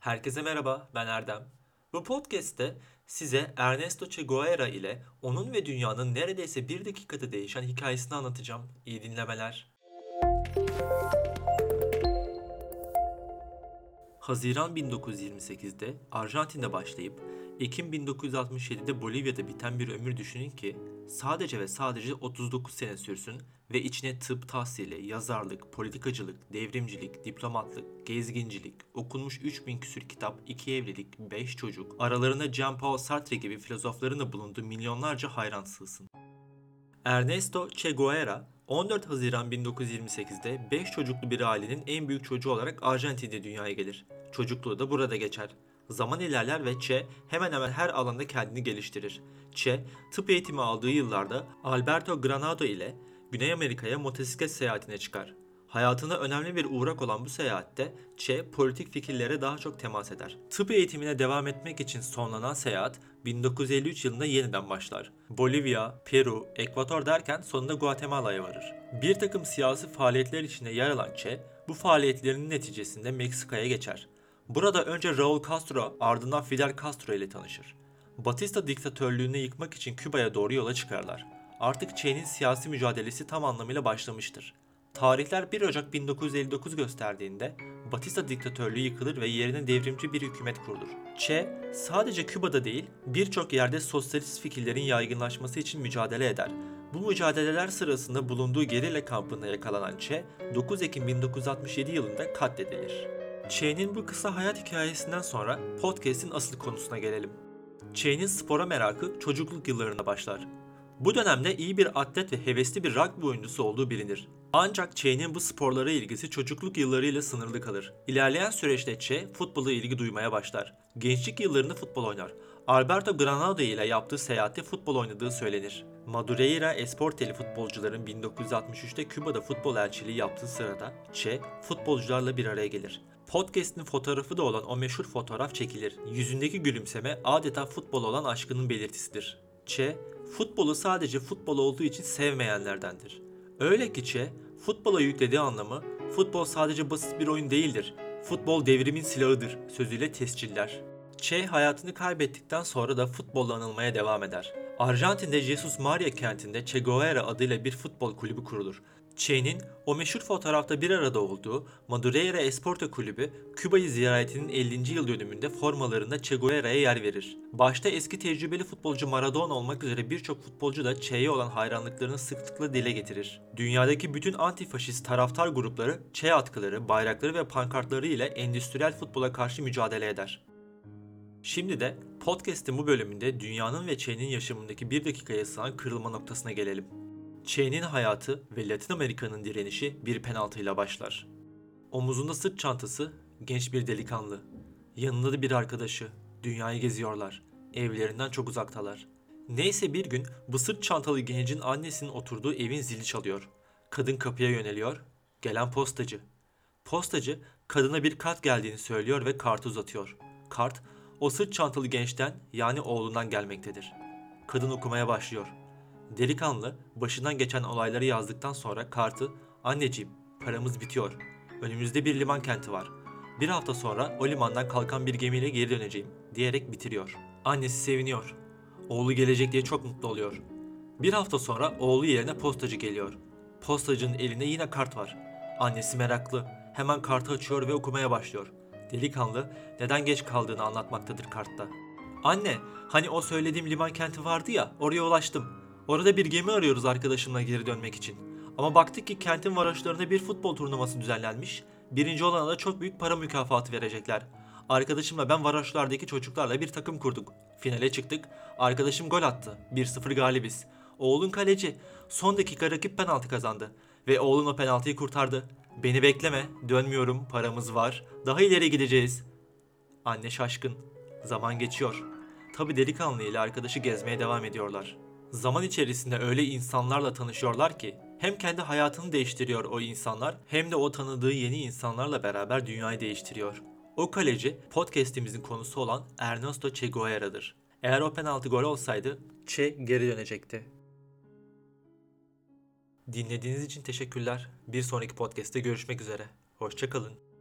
Herkese merhaba, ben Erdem. Bu podcast'te size Ernesto Che Guevara ile onun ve dünyanın neredeyse bir dakikada değişen hikayesini anlatacağım. İyi dinlemeler. Haziran 1928'de Arjantin'de başlayıp Ekim 1967'de Bolivya'da biten bir ömür düşünün ki sadece ve sadece 39 sene sürsün ve içine tıp tahsili, yazarlık, politikacılık, devrimcilik, diplomatlık, gezgincilik, okunmuş 3000 küsür kitap, iki evlilik, 5 çocuk, aralarında Jean-Paul Sartre gibi filozofların da bulunduğu milyonlarca hayran sığsın. Ernesto Che Guevara 14 Haziran 1928'de 5 çocuklu bir ailenin en büyük çocuğu olarak Arjantin'de dünyaya gelir. Çocukluğu da burada geçer. Zaman ilerler ve Che hemen hemen her alanda kendini geliştirir. Che, tıp eğitimi aldığı yıllarda Alberto Granado ile Güney Amerika'ya motosiklet seyahatine çıkar. Hayatına önemli bir uğrak olan bu seyahatte Che politik fikirlere daha çok temas eder. Tıp eğitimine devam etmek için sonlanan seyahat 1953 yılında yeniden başlar. Bolivya, Peru, Ekvator derken sonunda Guatemala'ya varır. Bir takım siyasi faaliyetler içinde yer alan Che, bu faaliyetlerinin neticesinde Meksika'ya geçer. Burada önce Raul Castro ardından Fidel Castro ile tanışır. Batista diktatörlüğünü yıkmak için Küba'ya doğru yola çıkarlar. Artık Che'nin siyasi mücadelesi tam anlamıyla başlamıştır. Tarihler 1 Ocak 1959 gösterdiğinde Batista diktatörlüğü yıkılır ve yerine devrimci bir hükümet kurulur. Che sadece Küba'da değil birçok yerde sosyalist fikirlerin yaygınlaşması için mücadele eder. Bu mücadeleler sırasında bulunduğu gerilla kampında yakalanan Che 9 Ekim 1967 yılında katledilir. Che'nin bu kısa hayat hikayesinden sonra podcast'in asıl konusuna gelelim. Che'nin spora merakı çocukluk yıllarında başlar. Bu dönemde iyi bir atlet ve hevesli bir rugby oyuncusu olduğu bilinir. Ancak Che'nin bu sporlara ilgisi çocukluk yıllarıyla sınırlı kalır. İlerleyen süreçte Che futbola ilgi duymaya başlar. Gençlik yıllarında futbol oynar. Alberto Granado ile yaptığı seyahatte futbol oynadığı söylenir. Madureira Esporteli futbolcuların 1963'te Küba'da futbol elçiliği yaptığı sırada Che futbolcularla bir araya gelir. Podcast'in fotoğrafı da olan o meşhur fotoğraf çekilir. Yüzündeki gülümseme adeta futbol olan aşkının belirtisidir. Che, futbolu sadece futbol olduğu için sevmeyenlerdendir. Öyle ki Che, futbola yüklediği anlamı futbol sadece basit bir oyun değildir. Futbol devrimin silahıdır sözüyle tesciller. Che hayatını kaybettikten sonra da futbolla anılmaya devam eder. Arjantin'de Jesus Maria kentinde Che Guevara adıyla bir futbol kulübü kurulur. Che'nin o meşhur fotoğrafta bir arada olduğu Madureira Esporte Kulübü, Küba'yı ziyaretinin 50. yıl dönümünde formalarında Che Guevara'ya yer verir. Başta eski tecrübeli futbolcu Maradona olmak üzere birçok futbolcu da Che'ye olan hayranlıklarını sıklıkla dile getirir. Dünyadaki bütün antifaşist taraftar grupları Che atkıları, bayrakları ve pankartları ile endüstriyel futbola karşı mücadele eder. Şimdi de podcast'in bu bölümünde dünyanın ve Che'nin yaşamındaki bir dakikaya sığan kırılma noktasına gelelim. Che'nin hayatı ve Latin Amerika'nın direnişi bir penaltıyla başlar. Omuzunda sırt çantası, genç bir delikanlı. Yanında da bir arkadaşı. Dünyayı geziyorlar. Evlerinden çok uzaktalar. Neyse bir gün bu sırt çantalı gencin annesinin oturduğu evin zili çalıyor. Kadın kapıya yöneliyor. Gelen postacı. Postacı kadına bir kart geldiğini söylüyor ve kartı uzatıyor. Kart o sırt çantalı gençten yani oğlundan gelmektedir. Kadın okumaya başlıyor. Delikanlı başından geçen olayları yazdıktan sonra kartı anneciğim paramız bitiyor. Önümüzde bir liman kenti var. Bir hafta sonra o limandan kalkan bir gemiyle geri döneceğim diyerek bitiriyor. Annesi seviniyor. Oğlu gelecek diye çok mutlu oluyor. Bir hafta sonra oğlu yerine postacı geliyor. Postacının elinde yine kart var. Annesi meraklı. Hemen kartı açıyor ve okumaya başlıyor. Delikanlı neden geç kaldığını anlatmaktadır kartta. Anne, hani o söylediğim liman kenti vardı ya, oraya ulaştım. Orada bir gemi arıyoruz arkadaşımla geri dönmek için. Ama baktık ki kentin varoşlarında bir futbol turnuvası düzenlenmiş. Birinci olana da çok büyük para mükafatı verecekler. Arkadaşımla ben varoşlardaki çocuklarla bir takım kurduk. Finale çıktık. Arkadaşım gol attı. 1-0 galibiz. Oğlun kaleci. Son dakika rakip penaltı kazandı. Ve oğlun o penaltıyı kurtardı. Beni bekleme. Dönmüyorum. Paramız var. Daha ileri gideceğiz. Anne şaşkın. Zaman geçiyor. Tabi delikanlı ile arkadaşı gezmeye devam ediyorlar. Zaman içerisinde öyle insanlarla tanışıyorlar ki hem kendi hayatını değiştiriyor o insanlar hem de o tanıdığı yeni insanlarla beraber dünyayı değiştiriyor. O kaleci podcast'imizin konusu olan Ernesto Che Guevara'dır. Eğer o penaltı gol olsaydı Che geri dönecekti. Dinlediğiniz için teşekkürler. Bir sonraki podcast'te görüşmek üzere. Hoşçakalın.